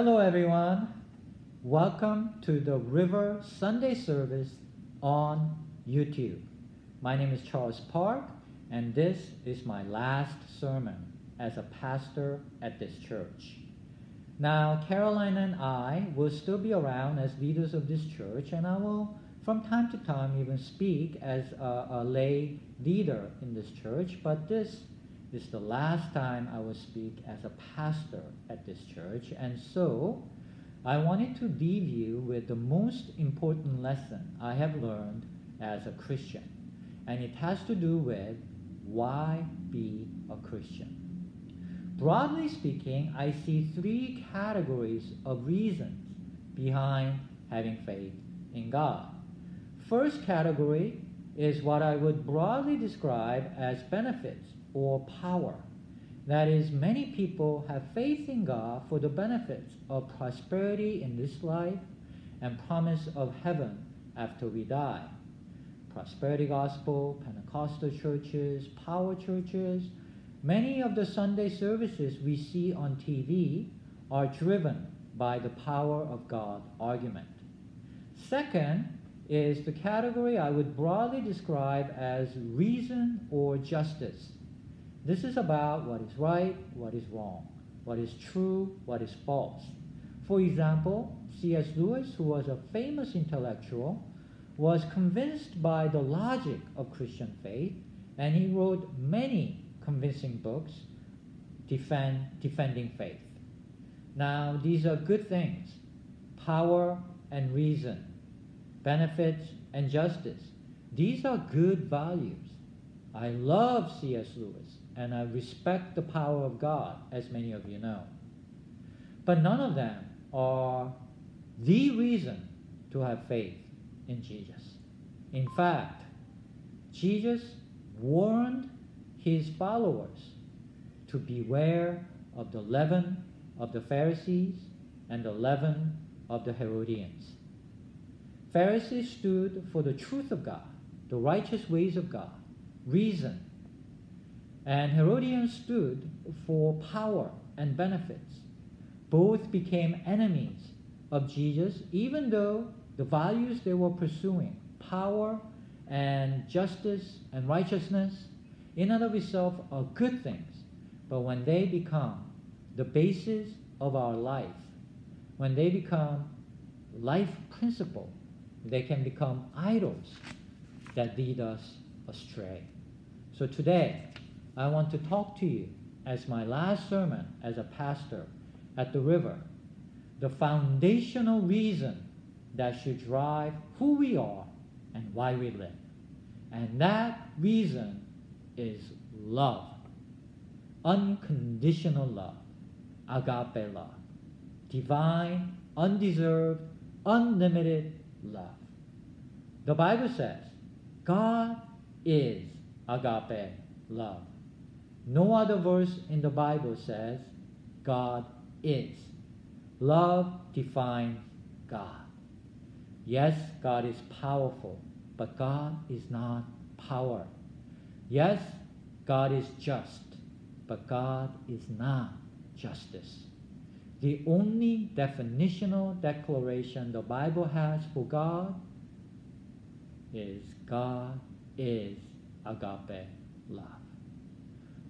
Hello, everyone. Welcome to the River Sunday service on YouTube. My name is Charles Park, and this is my last sermon as a pastor at this church. Now, Caroline and I will still be around as leaders of this church, and I will, from time to time, even speak as a, a lay leader in this church, but this is the last time I will speak as a pastor at this church, and so I wanted to leave you with the most important lesson I have learned as a Christian, and it has to do with why be a Christian. Broadly speaking, I see three categories of reasons behind having faith in God. First category is what I would broadly describe as benefits or power. That is, many people have faith in God for the benefits of prosperity in this life and promise of heaven after we die. Prosperity Gospel, Pentecostal churches, power churches, many of the Sunday services we see on TV are driven by the power of God argument. Second is the category I would broadly describe as reason or justice. This is about what is right, what is wrong, what is true, what is false. For example, C.S. Lewis, who was a famous intellectual, was convinced by the logic of Christian faith, and he wrote many convincing books defend, defending faith. Now, these are good things power and reason, benefits and justice. These are good values. I love C.S. Lewis and I respect the power of God, as many of you know. But none of them are the reason to have faith in Jesus. In fact, Jesus warned his followers to beware of the leaven of the Pharisees and the leaven of the Herodians. Pharisees stood for the truth of God, the righteous ways of God, reason, and Herodians stood for power and benefits. Both became enemies of Jesus, even though the values they were pursuing, power and justice and righteousness, in and of itself are good things. But when they become the basis of our life, when they become life principle, they can become idols that lead us astray. So today, I want to talk to you as my last sermon as a pastor at the river, the foundational reason that should drive who we are and why we live. And that reason is love. Unconditional love. Agape love. Divine, undeserved, unlimited love. The Bible says God is agape love. No other verse in the Bible says God is. Love defines God. Yes, God is powerful, but God is not power. Yes, God is just, but God is not justice. The only definitional declaration the Bible has for God is God is agape love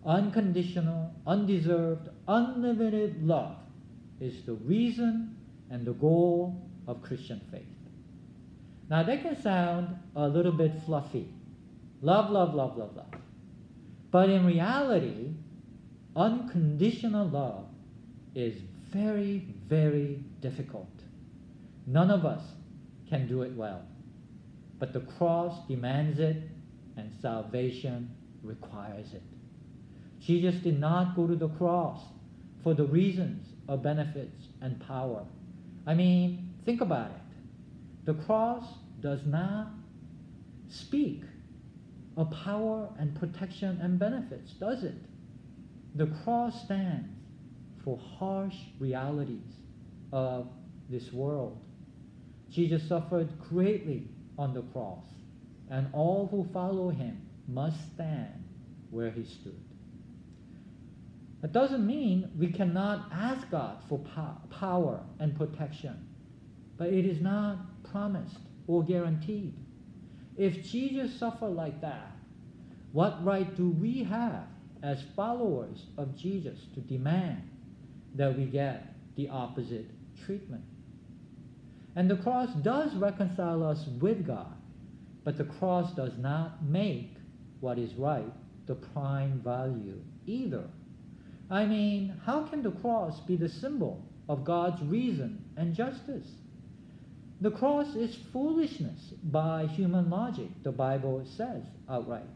unconditional, undeserved, unlimited love is the reason and the goal of Christian faith. Now, that can sound a little bit fluffy. Love, love, love, love, love. But in reality, unconditional love is very, very difficult. None of us can do it well. But the cross demands it, and salvation requires it. Jesus did not go to the cross for the reasons of benefits and power. I mean, think about it. The cross does not speak of power and protection and benefits, does it? The cross stands for harsh realities of this world. Jesus suffered greatly on the cross, and all who follow him must stand where he stood. That doesn't mean we cannot ask God for power and protection, but it is not promised or guaranteed. If Jesus suffered like that, what right do we have as followers of Jesus to demand that we get the opposite treatment? And the cross does reconcile us with God, but the cross does not make what is right the prime value either. I mean, how can the cross be the symbol of God's reason and justice? The cross is foolishness by human logic, the Bible says outright.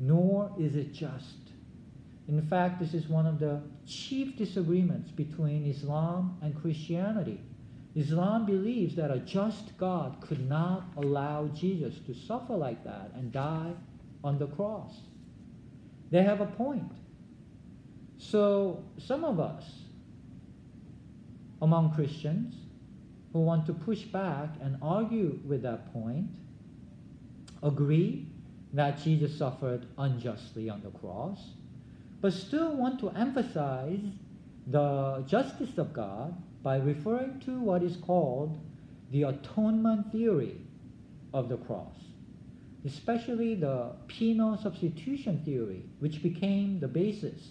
Nor is it just. In fact, this is one of the chief disagreements between Islam and Christianity. Islam believes that a just God could not allow Jesus to suffer like that and die on the cross. They have a point. So, some of us among Christians who want to push back and argue with that point agree that Jesus suffered unjustly on the cross, but still want to emphasize the justice of God by referring to what is called the atonement theory of the cross, especially the penal substitution theory, which became the basis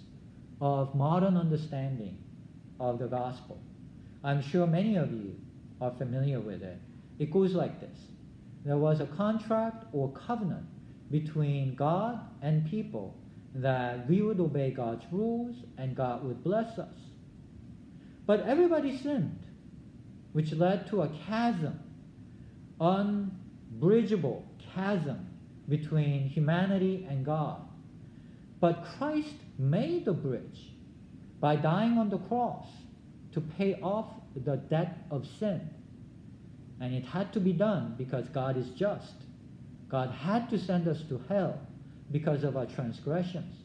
of modern understanding of the gospel. I'm sure many of you are familiar with it. It goes like this. There was a contract or covenant between God and people that we would obey God's rules and God would bless us. But everybody sinned, which led to a chasm, unbridgeable chasm between humanity and God. But Christ made the bridge by dying on the cross to pay off the debt of sin. And it had to be done because God is just. God had to send us to hell because of our transgressions.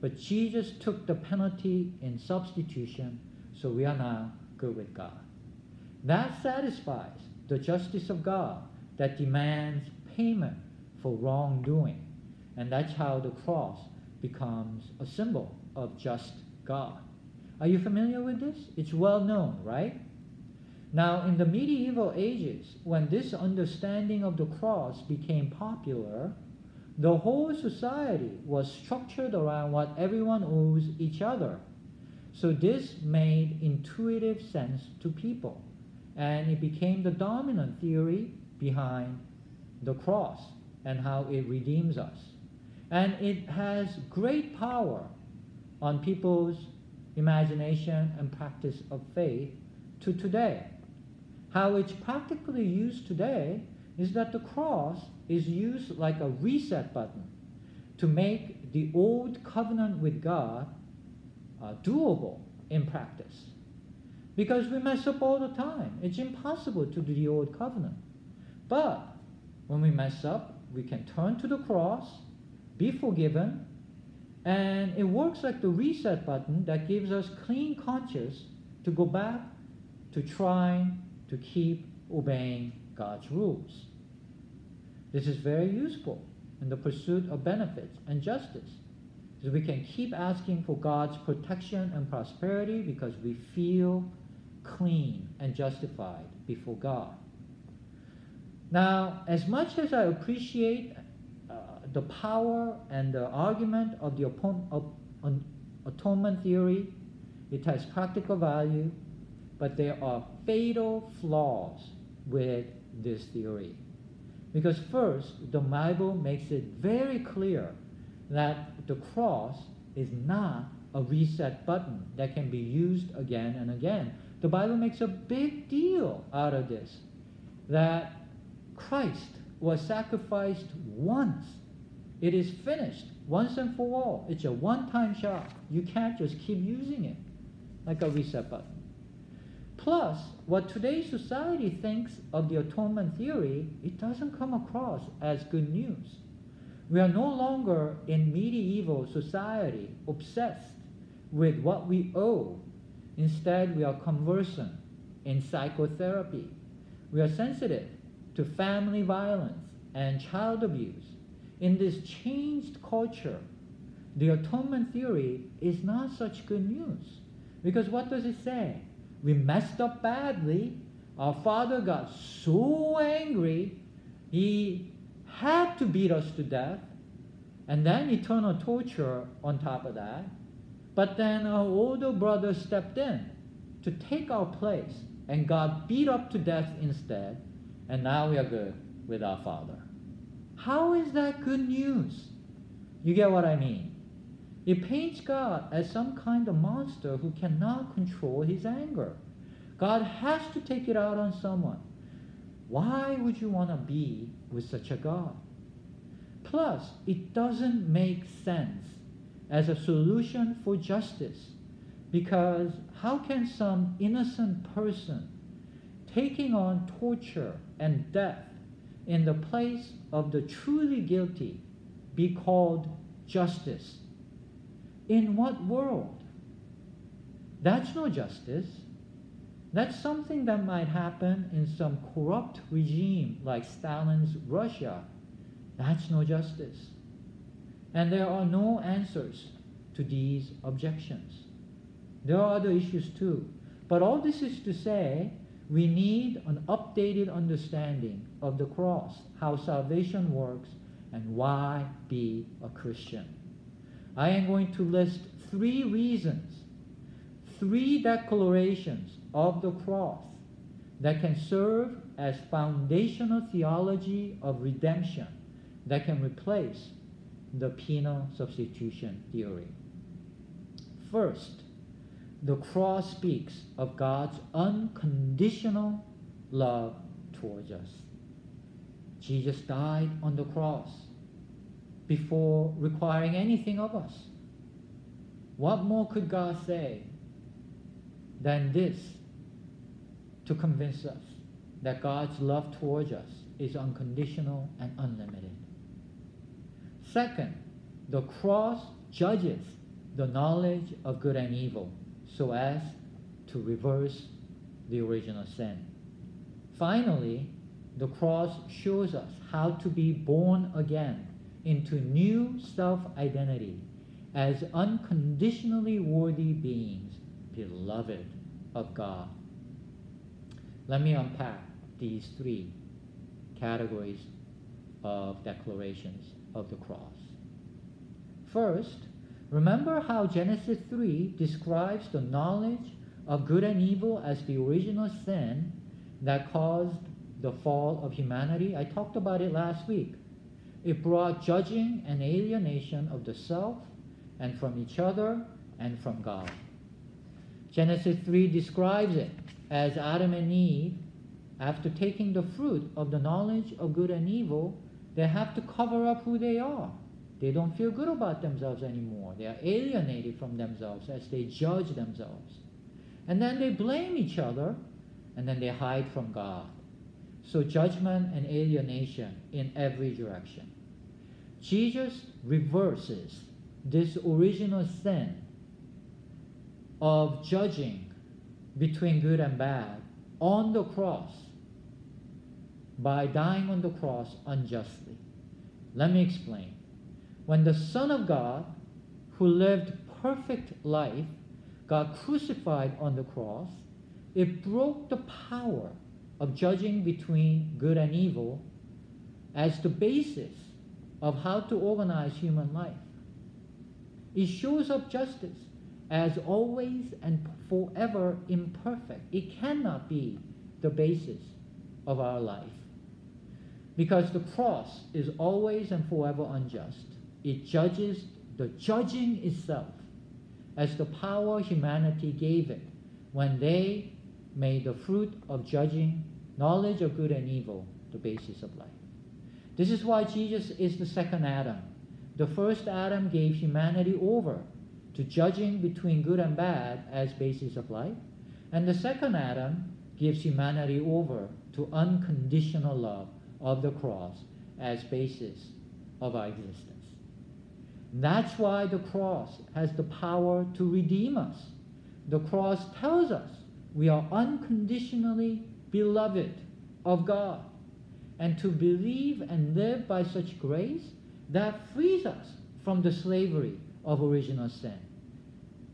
But Jesus took the penalty in substitution, so we are now good with God. That satisfies the justice of God that demands payment for wrongdoing. And that's how the cross becomes a symbol of just God. Are you familiar with this? It's well known, right? Now, in the medieval ages, when this understanding of the cross became popular, the whole society was structured around what everyone owes each other. So this made intuitive sense to people, and it became the dominant theory behind the cross and how it redeems us. And it has great power on people's imagination and practice of faith to today. How it's practically used today is that the cross is used like a reset button to make the old covenant with God uh, doable in practice. Because we mess up all the time. It's impossible to do the old covenant. But when we mess up, we can turn to the cross, be forgiven, and it works like the reset button that gives us clean conscience to go back to trying to keep obeying God's rules. This is very useful in the pursuit of benefits and justice. So we can keep asking for God's protection and prosperity because we feel clean and justified before God. Now, as much as I appreciate the power and the argument of the atonement theory, it has practical value, but there are fatal flaws with this theory. Because first, the Bible makes it very clear that the cross is not a reset button that can be used again and again. The Bible makes a big deal out of this that Christ was sacrificed once. It is finished once and for all. It's a one time shot. You can't just keep using it like a reset button. Plus, what today's society thinks of the atonement theory, it doesn't come across as good news. We are no longer in medieval society obsessed with what we owe. Instead, we are conversant in psychotherapy. We are sensitive to family violence and child abuse. In this changed culture, the atonement theory is not such good news. Because what does it say? We messed up badly. Our father got so angry, he had to beat us to death, and then eternal torture on top of that. But then our older brother stepped in to take our place and got beat up to death instead, and now we are good with our father. How is that good news? You get what I mean? It paints God as some kind of monster who cannot control his anger. God has to take it out on someone. Why would you want to be with such a God? Plus, it doesn't make sense as a solution for justice because how can some innocent person taking on torture and death in the place of the truly guilty be called justice? In what world? That's no justice. That's something that might happen in some corrupt regime like Stalin's Russia. That's no justice. And there are no answers to these objections. There are other issues too. But all this is to say, we need an updated understanding of the cross, how salvation works, and why be a Christian. I am going to list three reasons, three declarations of the cross that can serve as foundational theology of redemption that can replace the penal substitution theory. First, the cross speaks of God's unconditional love towards us. Jesus died on the cross before requiring anything of us. What more could God say than this to convince us that God's love towards us is unconditional and unlimited? Second, the cross judges the knowledge of good and evil so as to reverse the original sin. Finally, the cross shows us how to be born again into new self identity as unconditionally worthy beings, beloved of God. Let me unpack these three categories of declarations of the cross. First, remember how Genesis 3 describes the knowledge of good and evil as the original sin that caused the fall of humanity? I talked about it last week. It brought judging and alienation of the self and from each other and from God. Genesis 3 describes it as Adam and Eve, after taking the fruit of the knowledge of good and evil, they have to cover up who they are. They don't feel good about themselves anymore. They are alienated from themselves as they judge themselves. And then they blame each other, and then they hide from God. So judgment and alienation in every direction. Jesus reverses this original sin of judging between good and bad on the cross by dying on the cross unjustly. Let me explain. When the Son of God, who lived perfect life, got crucified on the cross, it broke the power of judging between good and evil as the basis of how to organize human life. It shows up justice as always and forever imperfect. It cannot be the basis of our life. Because the cross is always and forever unjust. It judges the judging itself as the power humanity gave it when they made the fruit of judging, knowledge of good and evil, the basis of life. This is why Jesus is the second Adam. The first Adam gave humanity over to judging between good and bad as basis of life, and the second Adam gives humanity over to unconditional love of the cross as basis of our existence. That's why the cross has the power to redeem us. The cross tells us we are unconditionally beloved of God. And to believe and live by such grace that frees us from the slavery of original sin.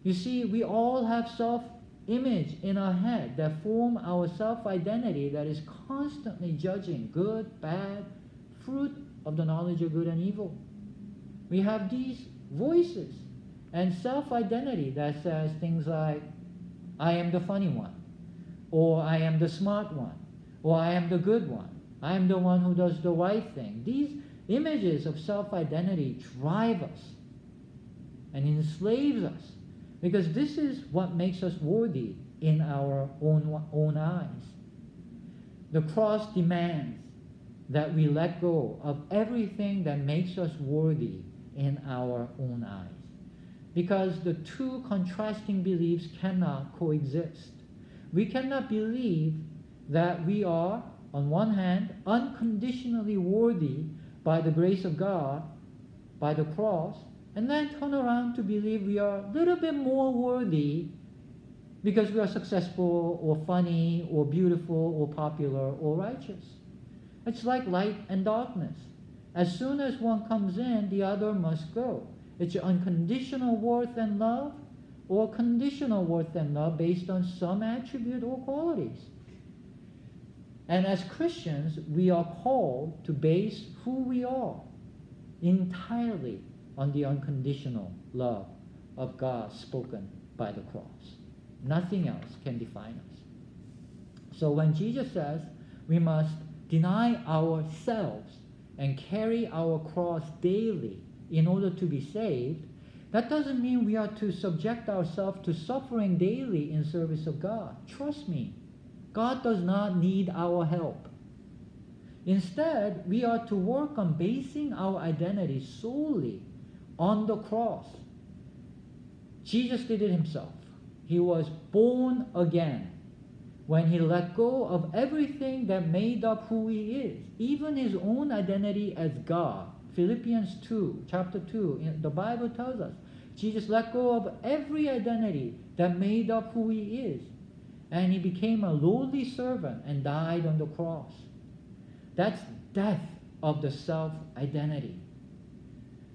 You see, we all have self image in our head that form our self identity that is constantly judging good, bad, fruit of the knowledge of good and evil. We have these voices and self identity that says things like, I am the funny one, or I am the smart one, or I am the good one, I am the one who does the right thing. These images of self identity drive us and enslaves us because this is what makes us worthy in our own, own eyes. The cross demands that we let go of everything that makes us worthy in our own eyes. Because the two contrasting beliefs cannot coexist. We cannot believe that we are, on one hand, unconditionally worthy by the grace of God, by the cross, and then turn around to believe we are a little bit more worthy because we are successful or funny or beautiful or popular or righteous. It's like light and darkness. As soon as one comes in, the other must go. It's unconditional worth and love or conditional worth and love based on some attribute or qualities. And as Christians, we are called to base who we are entirely on the unconditional love of God spoken by the cross. Nothing else can define us. So when Jesus says we must deny ourselves and carry our cross daily in order to be saved, that doesn't mean we are to subject ourselves to suffering daily in service of God. Trust me, God does not need our help. Instead, we are to work on basing our identity solely on the cross. Jesus did it himself. He was born again when he let go of everything that made up who he is, even his own identity as God. Philippians 2, chapter 2, the Bible tells us Jesus let go of every identity that made up who he is. And he became a lowly servant and died on the cross. That's death of the self identity.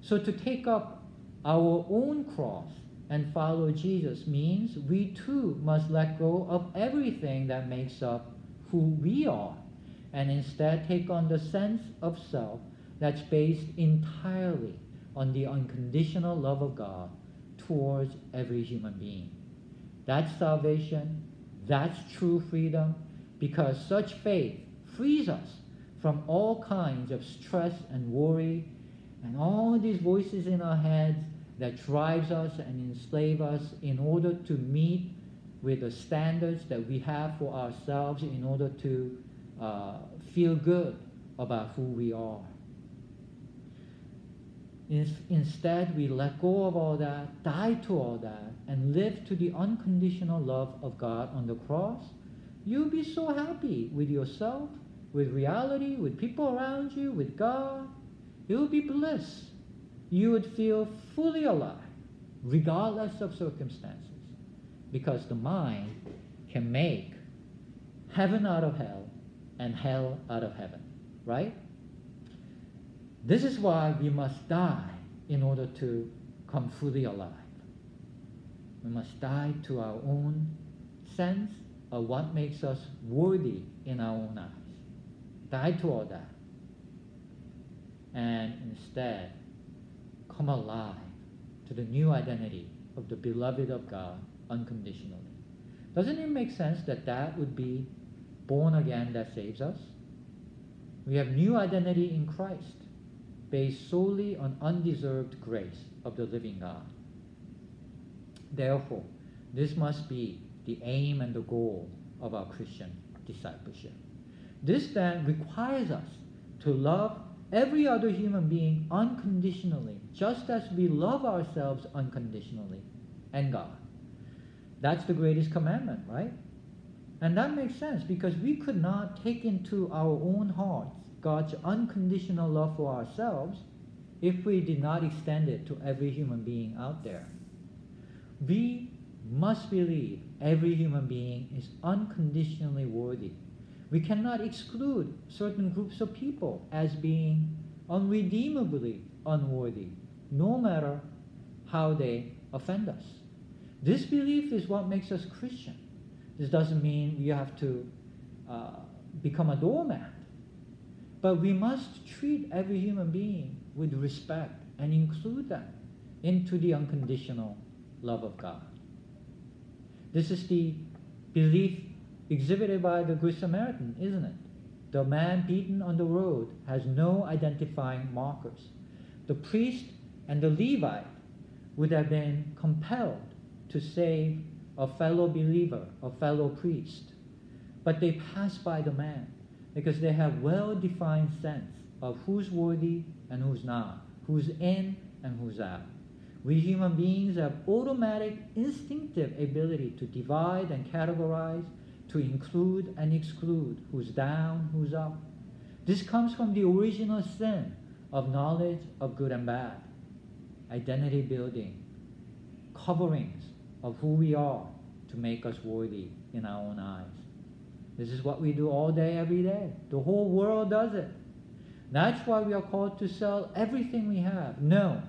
So to take up our own cross and follow Jesus means we too must let go of everything that makes up who we are and instead take on the sense of self that's based entirely on the unconditional love of God towards every human being. That's salvation. That's true freedom because such faith frees us from all kinds of stress and worry and all these voices in our heads that drives us and enslaves us in order to meet with the standards that we have for ourselves in order to uh, feel good about who we are. In, instead, we let go of all that, die to all that, and live to the unconditional love of God on the cross. You'll be so happy with yourself, with reality, with people around you, with God. It will be bliss you would feel fully alive, regardless of circumstances, because the mind can make heaven out of hell and hell out of heaven, right? This is why we must die in order to come fully alive. We must die to our own sense of what makes us worthy in our own eyes. Die to all that. And instead, come alive to the new identity of the beloved of God unconditionally. Doesn't it make sense that that would be born again that saves us? We have new identity in Christ based solely on undeserved grace of the living God. Therefore, this must be the aim and the goal of our Christian discipleship. This then requires us to love every other human being unconditionally, just as we love ourselves unconditionally and God. That's the greatest commandment, right? And that makes sense because we could not take into our own hearts God's unconditional love for ourselves if we did not extend it to every human being out there. We must believe every human being is unconditionally worthy we cannot exclude certain groups of people as being unredeemably unworthy, no matter how they offend us. This belief is what makes us Christian. This doesn't mean you have to uh, become a doormat. But we must treat every human being with respect and include them into the unconditional love of God. This is the belief exhibited by the Good Samaritan, isn't it? The man beaten on the road has no identifying markers. The priest and the Levite would have been compelled to save a fellow believer, a fellow priest. But they pass by the man because they have well-defined sense of who's worthy and who's not, who's in and who's out. We human beings have automatic, instinctive ability to divide and categorize, to include and exclude who's down, who's up. This comes from the original sin of knowledge of good and bad, identity building, coverings of who we are to make us worthy in our own eyes. This is what we do all day, every day. The whole world does it. That's why we are called to sell everything we have. No,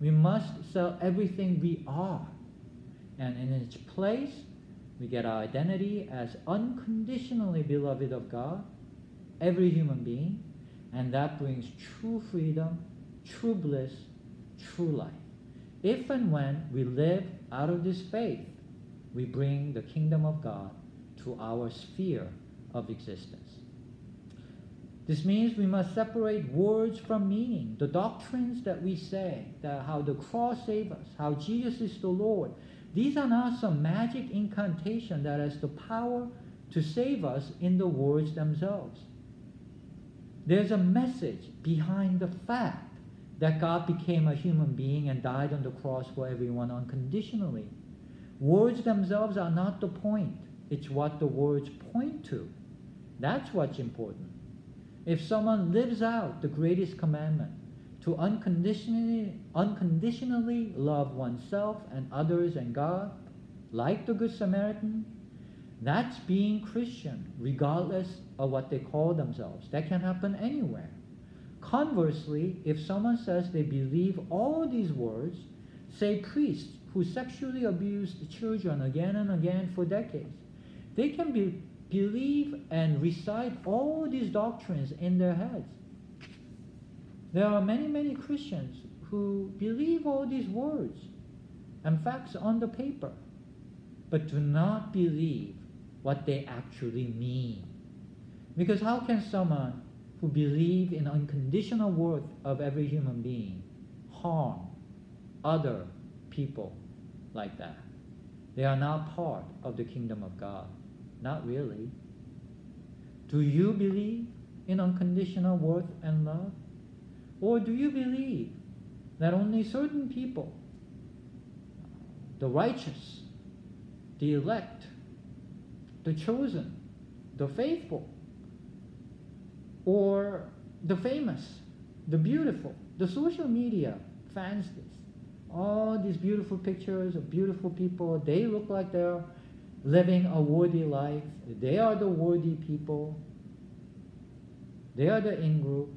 we must sell everything we are. And in its place, we get our identity as unconditionally beloved of God, every human being, and that brings true freedom, true bliss, true life. If and when we live out of this faith, we bring the kingdom of God to our sphere of existence. This means we must separate words from meaning. The doctrines that we say, that how the cross saves us, how Jesus is the Lord, these are not some magic incantation that has the power to save us in the words themselves. There's a message behind the fact that God became a human being and died on the cross for everyone unconditionally. Words themselves are not the point. It's what the words point to. That's what's important. If someone lives out the greatest commandment to unconditionally, unconditionally love oneself and others and God, like the Good Samaritan, that's being Christian, regardless of what they call themselves. That can happen anywhere. Conversely, if someone says they believe all these words, say priests who sexually abused children again and again for decades, they can be, believe and recite all these doctrines in their heads. There are many, many Christians who believe all these words and facts on the paper, but do not believe what they actually mean. Because how can someone who believe in unconditional worth of every human being harm other people like that? They are not part of the kingdom of God. Not really. Do you believe in unconditional worth and love? Or do you believe that only certain people, the righteous, the elect, the chosen, the faithful, or the famous, the beautiful, the social media fans this. All these beautiful pictures of beautiful people, they look like they're living a worthy life. They are the worthy people. They are the in group.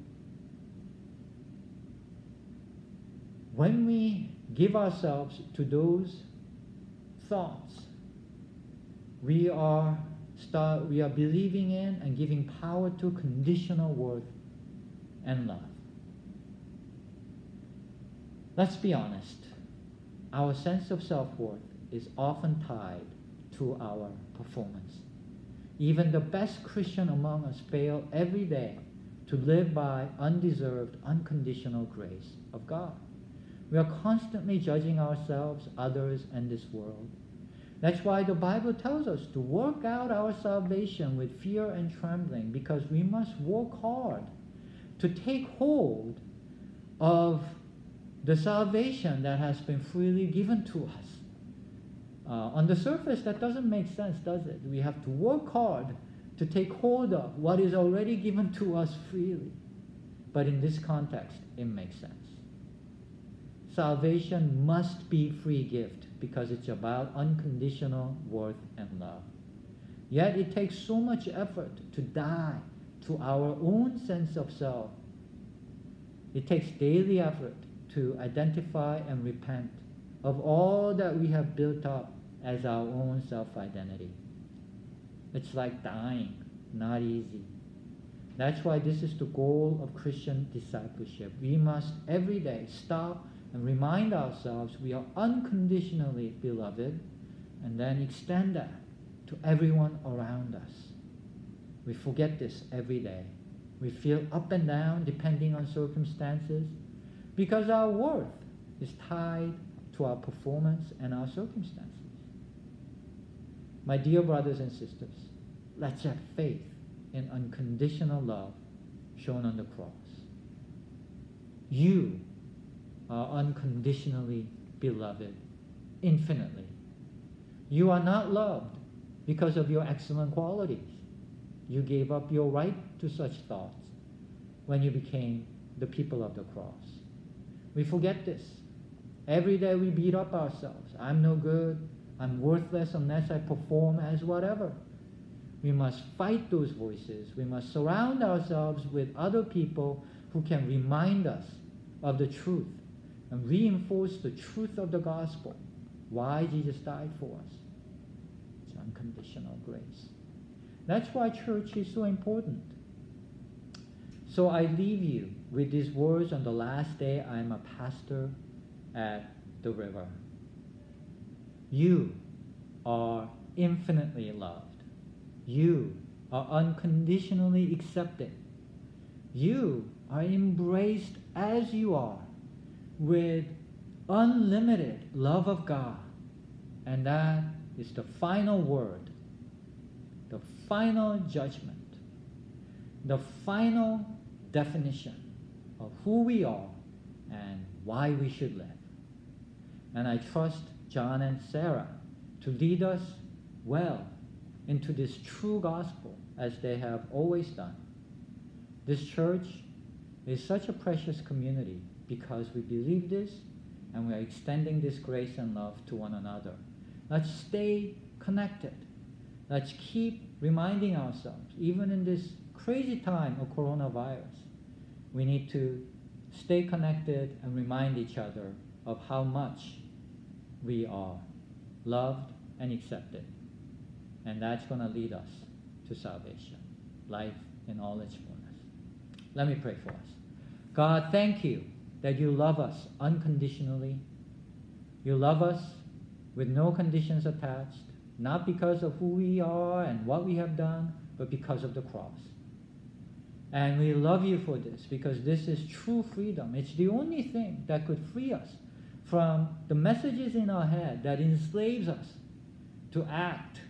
When we give ourselves to those thoughts, we are start we are believing in and giving power to conditional worth and love. Let's be honest. Our sense of self-worth is often tied to our performance. Even the best Christian among us fail every day to live by undeserved, unconditional grace of God. We are constantly judging ourselves, others, and this world. That's why the Bible tells us to work out our salvation with fear and trembling because we must work hard to take hold of the salvation that has been freely given to us. Uh, on the surface, that doesn't make sense, does it? We have to work hard to take hold of what is already given to us freely. But in this context, it makes sense. Salvation must be free gift because it's about unconditional worth and love. Yet it takes so much effort to die to our own sense of self. It takes daily effort to identify and repent of all that we have built up as our own self identity. It's like dying, not easy. That's why this is the goal of Christian discipleship. We must every day stop and remind ourselves we are unconditionally beloved and then extend that to everyone around us. We forget this every day. We feel up and down depending on circumstances because our worth is tied to our performance and our circumstances. My dear brothers and sisters, let's have faith in unconditional love shown on the cross. You are unconditionally beloved infinitely. You are not loved because of your excellent qualities. You gave up your right to such thoughts when you became the people of the cross. We forget this. Every day we beat up ourselves. I'm no good. I'm worthless unless I perform as whatever. We must fight those voices. We must surround ourselves with other people who can remind us of the truth and reinforce the truth of the gospel. Why Jesus died for us It's unconditional grace. That's why church is so important. So I leave you with these words on the last day I am a pastor at the river. You are infinitely loved. You are unconditionally accepted. You are embraced as you are with unlimited love of God. And that is the final word, the final judgment, the final definition of who we are and why we should live. And I trust John and Sarah to lead us well into this true gospel as they have always done. This church is such a precious community because we believe this and we are extending this grace and love to one another. Let's stay connected. Let's keep reminding ourselves, even in this crazy time of coronavirus, we need to stay connected and remind each other of how much we are loved and accepted. And that's going to lead us to salvation, life in all its fullness. Let me pray for us. God, thank you that you love us unconditionally. You love us with no conditions attached, not because of who we are and what we have done, but because of the cross. And we love you for this because this is true freedom. It's the only thing that could free us from the messages in our head that enslaves us to act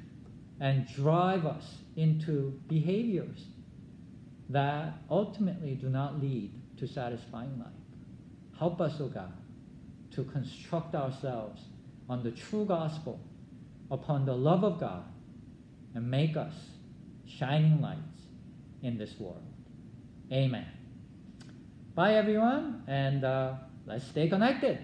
and drive us into behaviors that ultimately do not lead to satisfying life. Help us, O oh God, to construct ourselves on the true gospel, upon the love of God, and make us shining lights in this world. Amen. Bye, everyone, and uh, let's stay connected.